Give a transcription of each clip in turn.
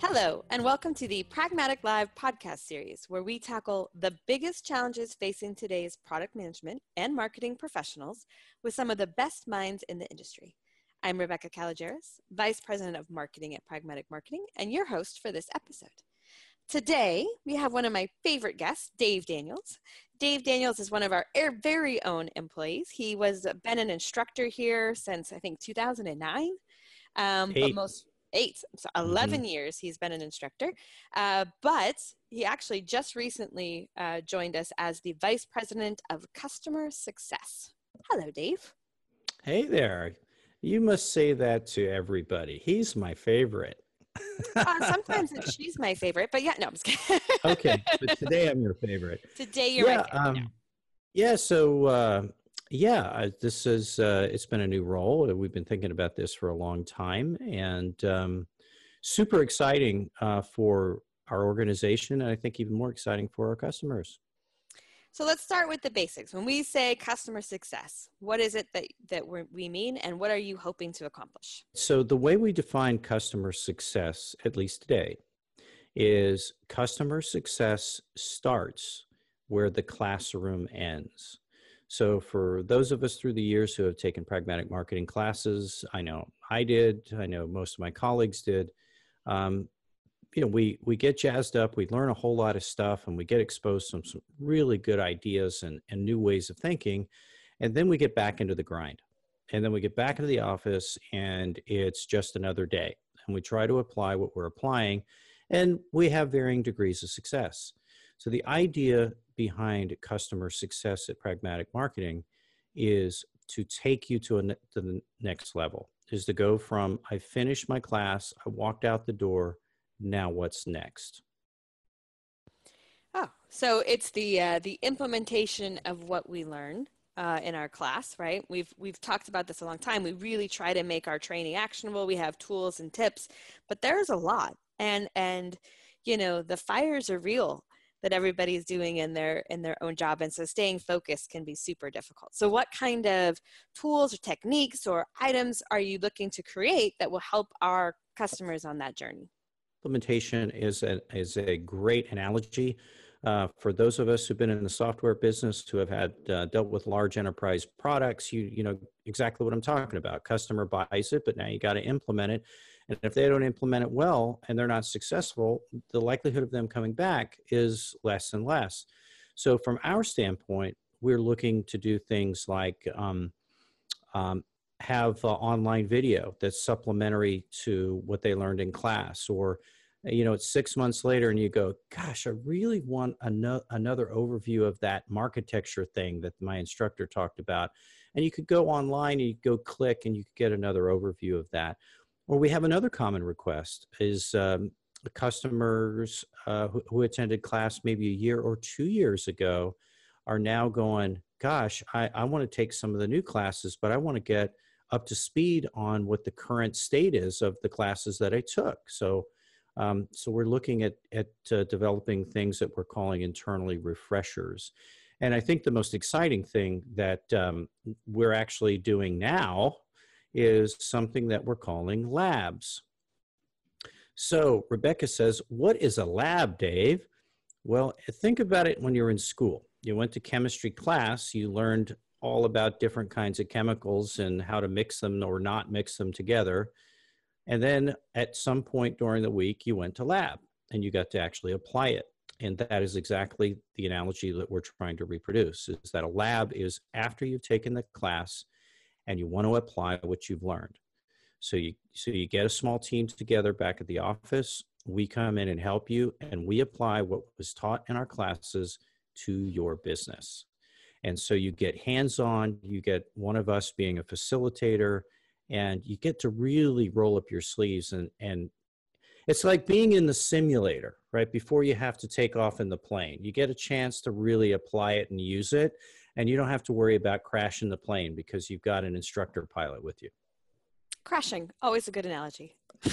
Hello, and welcome to the Pragmatic Live podcast series, where we tackle the biggest challenges facing today's product management and marketing professionals with some of the best minds in the industry. I'm Rebecca Kalogeris, Vice President of Marketing at Pragmatic Marketing, and your host for this episode. Today, we have one of my favorite guests, Dave Daniels. Dave Daniels is one of our very own employees. He was been an instructor here since I think 2009. Um, but most eight, so mm-hmm. 11 mm-hmm. years he's been an instructor. Uh, but he actually just recently uh, joined us as the Vice President of Customer Success. Hello, Dave. Hey there. You must say that to everybody. He's my favorite. uh, sometimes she's my favorite, but yeah, no, I'm just kidding. okay, but today I'm your favorite. Today you're yeah, um, yeah. So yeah, this is uh, it's been a new role. We've been thinking about this for a long time, and um, super exciting uh, for our organization, and I think even more exciting for our customers. So let's start with the basics. When we say customer success, what is it that that we mean, and what are you hoping to accomplish? So the way we define customer success, at least today, is customer success starts where the classroom ends. So, for those of us through the years who have taken pragmatic marketing classes, I know I did, I know most of my colleagues did. Um, you know, we we get jazzed up, we learn a whole lot of stuff, and we get exposed to some, some really good ideas and, and new ways of thinking, and then we get back into the grind, and then we get back into the office, and it's just another day, and we try to apply what we're applying, and we have varying degrees of success. So the idea behind customer success at pragmatic marketing is to take you to, a, to the next level is to go from i finished my class i walked out the door now what's next? Oh so it's the uh, the implementation of what we learned uh, in our class right? We've we've talked about this a long time. We really try to make our training actionable. We have tools and tips but there's a lot. And and you know the fires are real that everybody's doing in their in their own job and so staying focused can be super difficult. So what kind of tools or techniques or items are you looking to create that will help our customers on that journey? Implementation is a, is a great analogy. Uh, for those of us who've been in the software business who have had uh, dealt with large enterprise products you you know exactly what i'm talking about. Customer buys it but now you got to implement it and if they don't implement it well and they're not successful, the likelihood of them coming back is less and less. So, from our standpoint, we're looking to do things like um, um, have uh, online video that's supplementary to what they learned in class, or you know, it's six months later and you go, gosh, I really want another, another overview of that marketecture thing that my instructor talked about. And you could go online and you go click and you could get another overview of that. Or we have another common request is um, customers uh, who, who, attended class maybe a year or two years ago are now going, gosh, I, I want to take some of the new classes, but I want to get up to speed on what the current state is of the classes that I took. So, um, so we're looking at, at uh, developing things that we're calling internally refreshers. And I think the most exciting thing that um, we're actually doing now is something that we're calling labs. So Rebecca says, What is a lab, Dave? Well, think about it when you're in school. You went to chemistry class, you learned all about different kinds of chemicals and how to mix them or not mix them together. And then at some point during the week, you went to lab and you got to actually apply it. And that is exactly the analogy that we're trying to reproduce is that a lab is after you've taken the class, and you want to apply what you've learned. So you so you get a small team together back at the office. We come in and help you, and we apply what was taught in our classes to your business. And so you get hands-on. You get one of us being a facilitator, and you get to really roll up your sleeves and and it's like being in the simulator right before you have to take off in the plane you get a chance to really apply it and use it and you don't have to worry about crashing the plane because you've got an instructor pilot with you. Crashing, always a good analogy.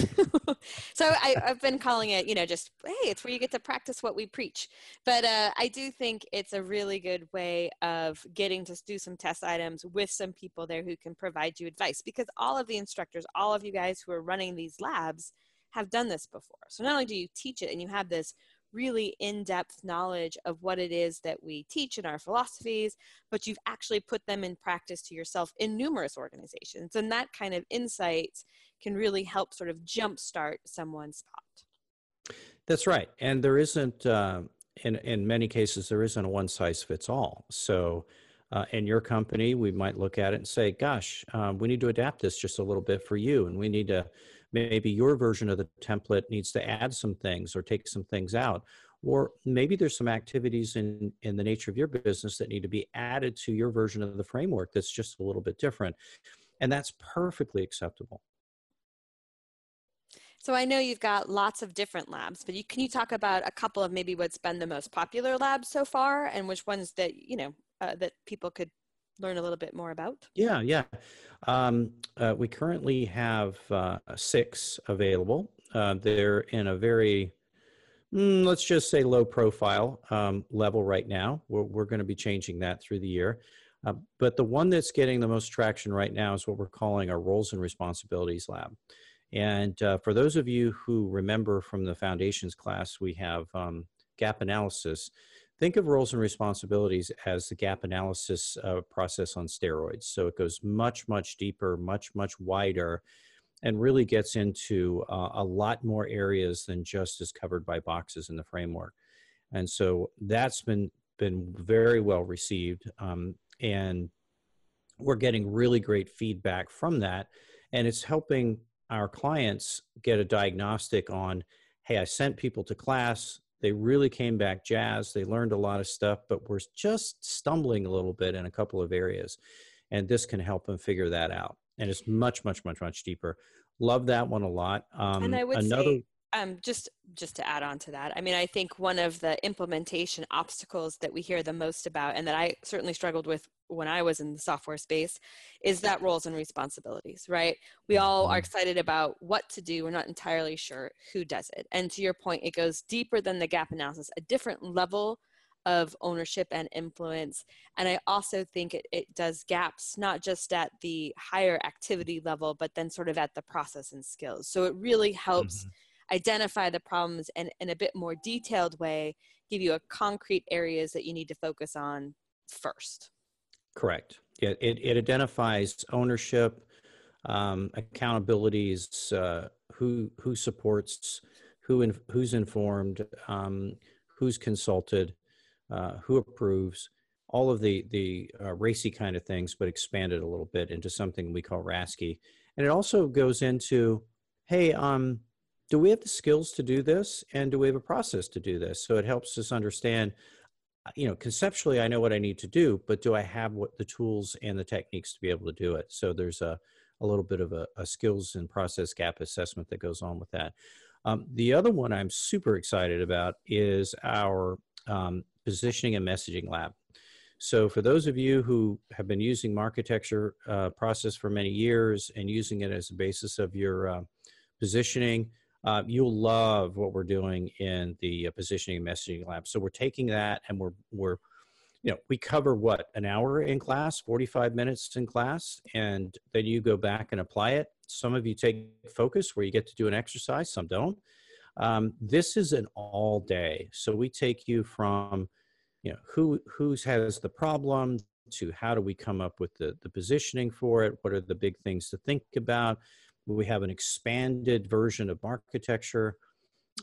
so I, have been calling it, you know, just hey, it's where you get to practice what we preach. But uh, I do think it's a really good way of getting to do some test items with some people there who can provide you advice because all of the instructors, all of you guys who are running these labs, have done this before. So not only do you teach it and you have this really in-depth knowledge of what it is that we teach in our philosophies but you've actually put them in practice to yourself in numerous organizations and that kind of insight can really help sort of jumpstart someone's spot that's right and there isn't uh, in in many cases there isn't a one size fits all so uh, in your company we might look at it and say gosh um, we need to adapt this just a little bit for you and we need to maybe your version of the template needs to add some things or take some things out or maybe there's some activities in in the nature of your business that need to be added to your version of the framework that's just a little bit different and that's perfectly acceptable. So I know you've got lots of different labs, but you, can you talk about a couple of maybe what's been the most popular labs so far, and which ones that you know uh, that people could learn a little bit more about? Yeah, yeah. Um, uh, we currently have uh, six available. Uh, they're in a very, mm, let's just say, low profile um, level right now. We're, we're going to be changing that through the year. Uh, but the one that's getting the most traction right now is what we're calling our roles and responsibilities lab. And uh, for those of you who remember from the foundations class, we have um, gap analysis think of roles and responsibilities as the gap analysis uh, process on steroids. So it goes much, much deeper, much, much wider, and really gets into uh, a lot more areas than just is covered by boxes in the framework. And so that's been been very well received, um, and we're getting really great feedback from that, and it's helping our clients get a diagnostic on. Hey, I sent people to class they really came back jazzed. They learned a lot of stuff, but we're just stumbling a little bit in a couple of areas. And this can help them figure that out. And it's much, much, much, much deeper. Love that one a lot. Um, and I would another, say, um, just just to add on to that, I mean, I think one of the implementation obstacles that we hear the most about, and that I certainly struggled with when I was in the software space is that roles and responsibilities, right? We all are mm-hmm. excited about what to do. We're not entirely sure who does it. And to your point, it goes deeper than the gap analysis, a different level of ownership and influence. And I also think it, it does gaps, not just at the higher activity level, but then sort of at the process and skills. So it really helps mm-hmm. identify the problems and in a bit more detailed way, give you a concrete areas that you need to focus on first. Correct. It, it, it identifies ownership, um, accountabilities, uh, who who supports, who in, who's informed, um, who's consulted, uh, who approves, all of the the uh, RACI kind of things, but expanded a little bit into something we call RASCI, and it also goes into, hey, um, do we have the skills to do this, and do we have a process to do this? So it helps us understand you know conceptually i know what i need to do but do i have what the tools and the techniques to be able to do it? So there's a, a little bit of a, a skills and process gap assessment that goes on with that. Um, the other one i'm super excited about is our um, positioning and messaging lab. So for those of you who have been using marketecture uh, process for many years and using it as a basis of your uh, positioning uh, you'll love what we're doing in the uh, positioning and messaging lab. So we're taking that and we're we're you know we cover what an hour in class 45 minutes in class and then you go back and apply it. Some of you take focus where you get to do an exercise some don't. Um, this is an all day. So we take you from you know who who's has the problem to how do we come up with the, the positioning for it? What are the big things to think about we have an expanded version of marketecture.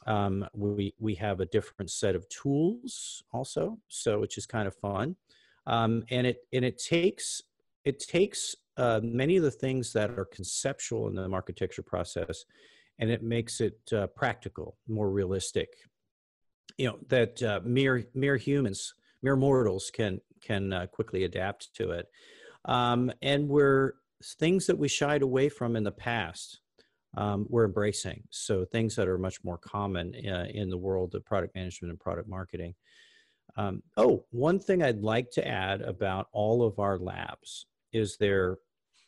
Um, we, we have a different set of tools also, so which is kind of fun. Um, and it, and it takes, it takes uh, many of the things that are conceptual in the marketecture process and it makes it uh, practical, more realistic. You know, that uh, mere, mere humans, mere mortals can, can uh, quickly adapt to it. Um, and we're things that we shied away from in the past um, we're embracing. So things that are much more common uh, in the world of product management and product marketing. Um, oh one thing i'd like to add about all of our labs is they're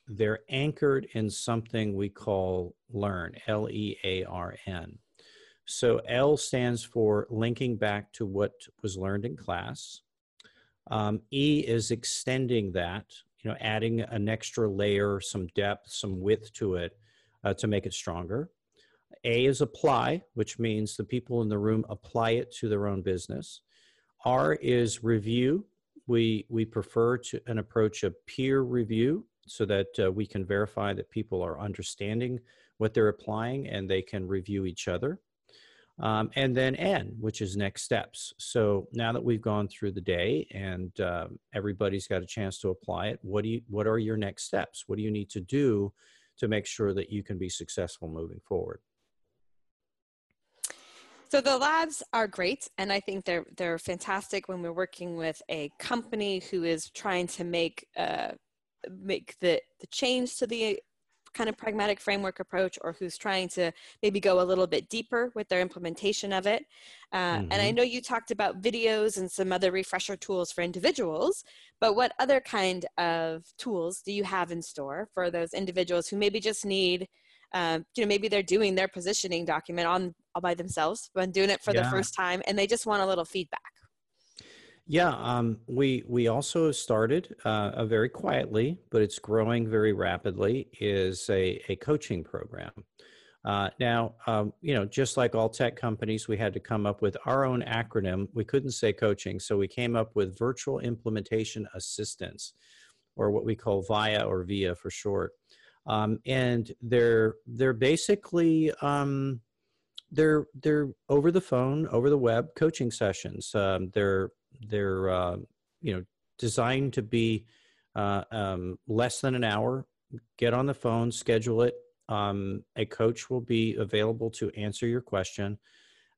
they're anchored in something we call learn l-e-a-r-n so l stands for linking back to what was learned in class. Um, e is extending that you know, adding an extra layer, some depth, some width to it uh, to make it stronger. A is apply, which means the people in the room apply it to their own business. R is review. We, we prefer to an approach of peer review so that uh, we can verify that people are understanding what they're applying and they can review each other. Um, and then N, which is next steps. So now that we've gone through the day and uh, everybody's got a chance to apply it, what do you, what are your next steps? What do you need to do to make sure that you can be successful moving forward? So the labs are great, and I think they're they're fantastic when we're working with a company who is trying to make uh, make the the change to the kind of pragmatic framework approach or who's trying to maybe go a little bit deeper with their implementation of it. Uh, mm-hmm. And I mm-hmm. know you talked about videos and some other refresher tools for individuals, but what other kind of tools do you have in store for those individuals who maybe just need? Um, you know, maybe they're doing their positioning document on all by themselves, but doing it for yeah. the first time, and they just want a little feedback. Yeah, um, we we also started uh, very quietly, but it's growing very rapidly. Is a a coaching program. Uh, now, um, you know, just like all tech companies, we had to come up with our own acronym. We couldn't say coaching, so we came up with Virtual Implementation Assistance, or what we call VIA or VIA for short. Um, and they're they're basically um, they're they're over the phone, over the web coaching sessions. Um, they're they're uh, you know designed to be uh, um, less than an hour. Get on the phone, schedule it. Um, a coach will be available to answer your question.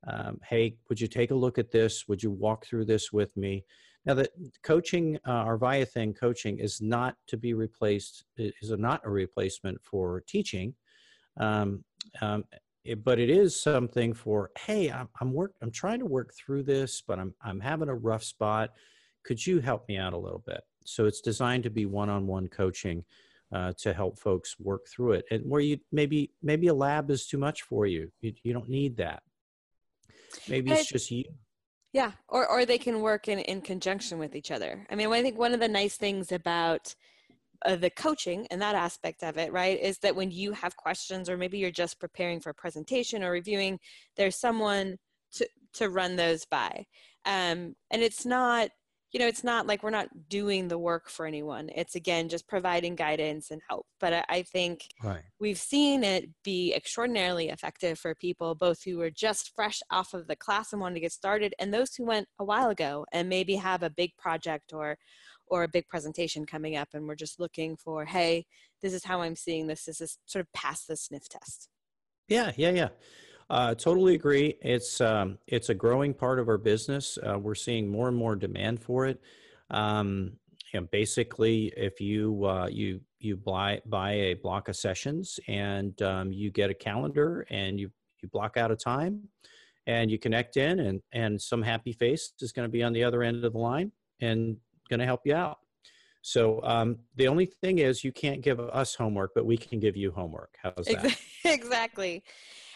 Um, hey, would you take a look at this? Would you walk through this with me? Now, the coaching, uh, our thing coaching, is not to be replaced. Is not a replacement for teaching. Um, um, but it is something for hey i'm i'm work i'm trying to work through this but i'm i'm having a rough spot. Could you help me out a little bit? So it's designed to be one-on-one coaching uh, to help folks work through it and where you maybe maybe a lab is too much for you. You, you don't need that. Maybe it's just you. Yeah or or they can work in in conjunction with each other. I mean i think one of the nice things about uh, the coaching and that aspect of it, right, is that when you have questions or maybe you're just preparing for a presentation or reviewing, there's someone to, to run those by. Um, and it's not, you know, it's not like we're not doing the work for anyone. It's again just providing guidance and help. But I, I think right. we've seen it be extraordinarily effective for people, both who are just fresh off of the class and wanting to get started, and those who went a while ago and maybe have a big project or or a big presentation coming up and we're just looking for hey this is how i'm seeing this. This is sort of past the sniff test? Yeah yeah yeah. Uh, totally agree. It's um, it's a growing part of our business. Uh, we're seeing more and more demand for it. Um, know, basically if you uh, you you buy buy a block of sessions and um, you get a calendar and you you block out a time and you connect in and and some happy face is going to be on the other end of the line and going to help you out. So um, the only thing is you can't give us homework, but we can give you homework. How's that? Exactly.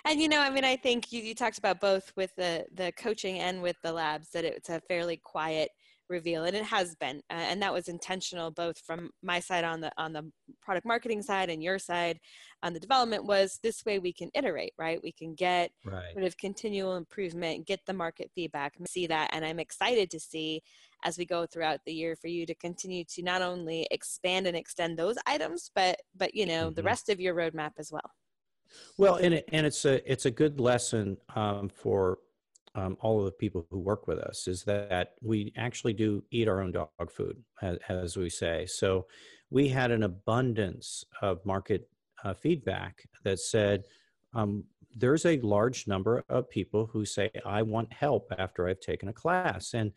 And you know, I mean, I think you, you talked about both with the the coaching and with the labs that it's a fairly quiet reveal and it has been uh, and that was intentional both from my side on the on the product marketing side and your side on the development was this way we can iterate right we can get right. sort of continual improvement get the market feedback see that and i'm excited to see as we go throughout the year for you to continue to not only expand and extend those items but but you know mm-hmm. the rest of your roadmap as well well and it, and it's a it's a good lesson um, for um, all of the people who work with us is that we actually do eat our own dog food, as, as we say. So we had an abundance of market uh, feedback that said um, there's a large number of people who say, I want help after I've taken a class. And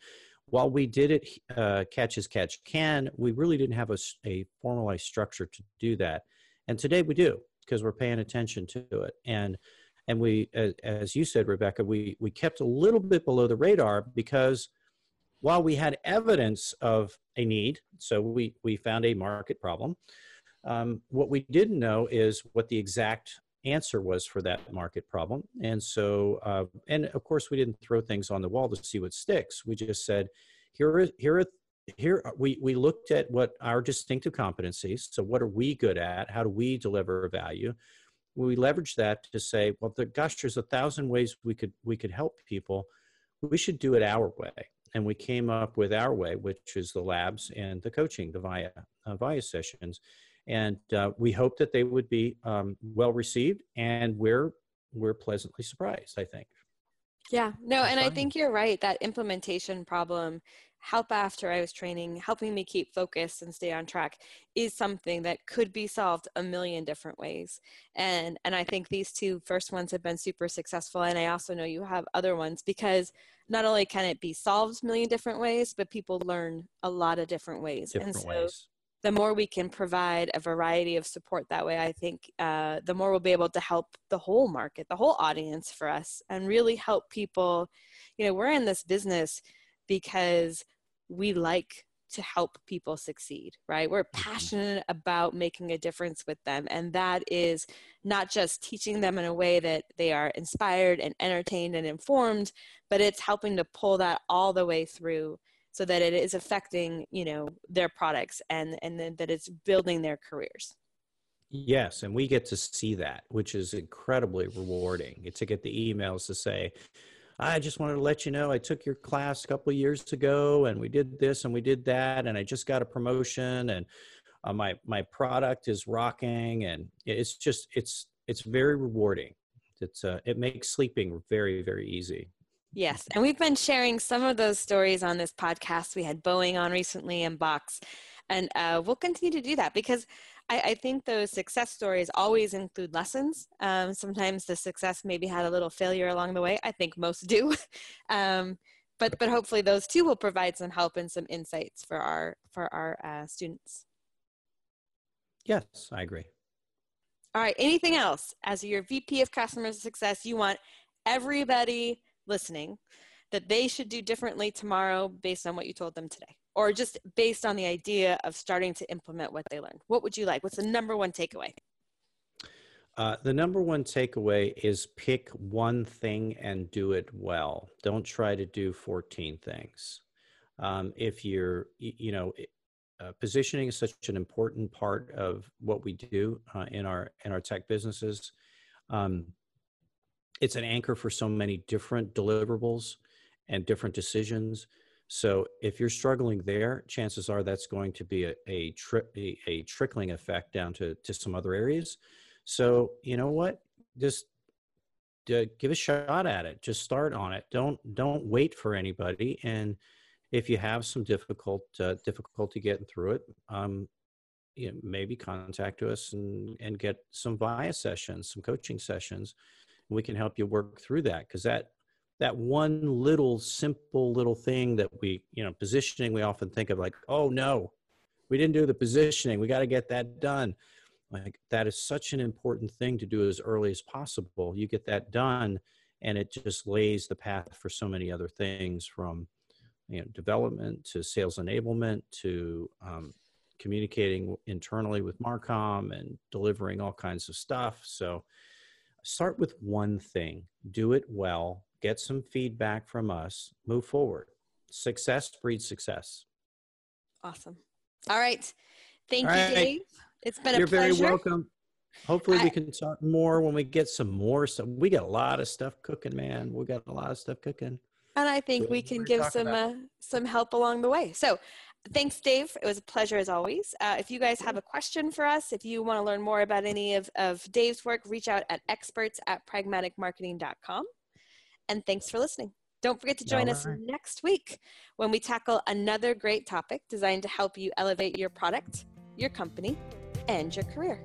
while we did it uh, catch as catch can, we really didn't have a, a formalized structure to do that. And today we do because we're paying attention to it. And and we as, as you said rebecca we we kept a little bit below the radar because while we had evidence of a need so we we found a market problem um, what we didn't know is what the exact answer was for that market problem. And so uh, and of course we didn't throw things on the wall to see what sticks. We just said here are here are here we we looked at what our distinctive competencies so what are we good at? How do we deliver value we leverage that to say, well, the, gosh, there's a thousand ways we could we could help people. We should do it our way, and we came up with our way, which is the labs and the coaching, the VIA uh, VIA sessions, and uh, we hope that they would be um, well received, and we're we're pleasantly surprised. I think. Yeah, no, and I think you're right. That implementation problem help after I was training, helping me keep focused and stay on track is something that could be solved a million different ways. And and I think these two first ones have been super successful and I also know you have other ones because not only can it be solved a million different ways, but people learn a lot of different ways. Different and so ways. the more we can provide a variety of support that way, I think uh, the more we'll be able to help the whole market, the whole audience for us, and really help people. You know, we're in this business because we like to help people succeed, right? We're mm-hmm. passionate about making a difference with them. And that is not just teaching them in a way that they are inspired and entertained and informed, but it's helping to pull that all the way through so that it is affecting, you know, their products and, and then that it's building their careers. Yes, and we get to see that, which is incredibly rewarding. To get the emails to say, I just wanted to let you know I took your class a couple years ago and we did this and we did that and I just got a promotion and uh, my my product is rocking and it's just it's it's very rewarding. It's uh, it makes sleeping very very easy. Yes, and we've been sharing some of those stories on this podcast. We had Boeing on recently and Box, and uh, we'll continue to do that because I, I think those success stories always include lessons. Um, sometimes the success maybe had a little failure along the way. I think most do. um, but but hopefully those too will provide some help and some insights for our for our uh, students. Yes, I agree. All right. Anything else as your VP of Customer Success you want everybody listening that they should do differently tomorrow based on what you told them today? Or just based on the idea of starting to implement what they learned? What would you like? What's the number one takeaway? Uh, the number one takeaway is pick one thing and do it well. Don't try to do 14 things. Um, if you're, you know, uh, positioning is such an important part of what we do uh, in our in our tech businesses. Um, it's an anchor for so many different deliverables and different decisions. So if you're struggling there, chances are that's going to be a a, tri- a, a trickling effect down to to some other areas. So you know what? Just uh, give a shot at it. Just start on it. Don't don't wait for anybody. And if you have some difficult uh, difficulty getting through it, um, you know, maybe contact us and and get some via sessions, some coaching sessions. We can help you work through that because that that one little simple little thing that we you know positioning we often think of like oh no we didn't do the positioning we got to get that done. Like that is such an important thing to do as early as possible. You get that done and it just lays the path for so many other things from you know development to sales enablement to um, communicating internally with marcom and delivering all kinds of stuff. So start with one thing do it well get some feedback from us, move forward. Success breeds success. Awesome. All right. Thank All you, right. Dave. It's been You're a pleasure. You're very welcome. Hopefully, I, we can talk more when we get some more stuff. We got a lot of stuff cooking, man. We got a lot of stuff cooking. And I think so we can give some uh, some help along the way. So, thanks, Dave. It was a pleasure as always. Uh, if you guys have a question for us, if you want to learn more about any of, of Dave's work, reach out at experts at pragmaticmarketing.com and thanks for listening. Don't forget to join right. us next week when we tackle another great topic designed to help you elevate your product, your company, and your career.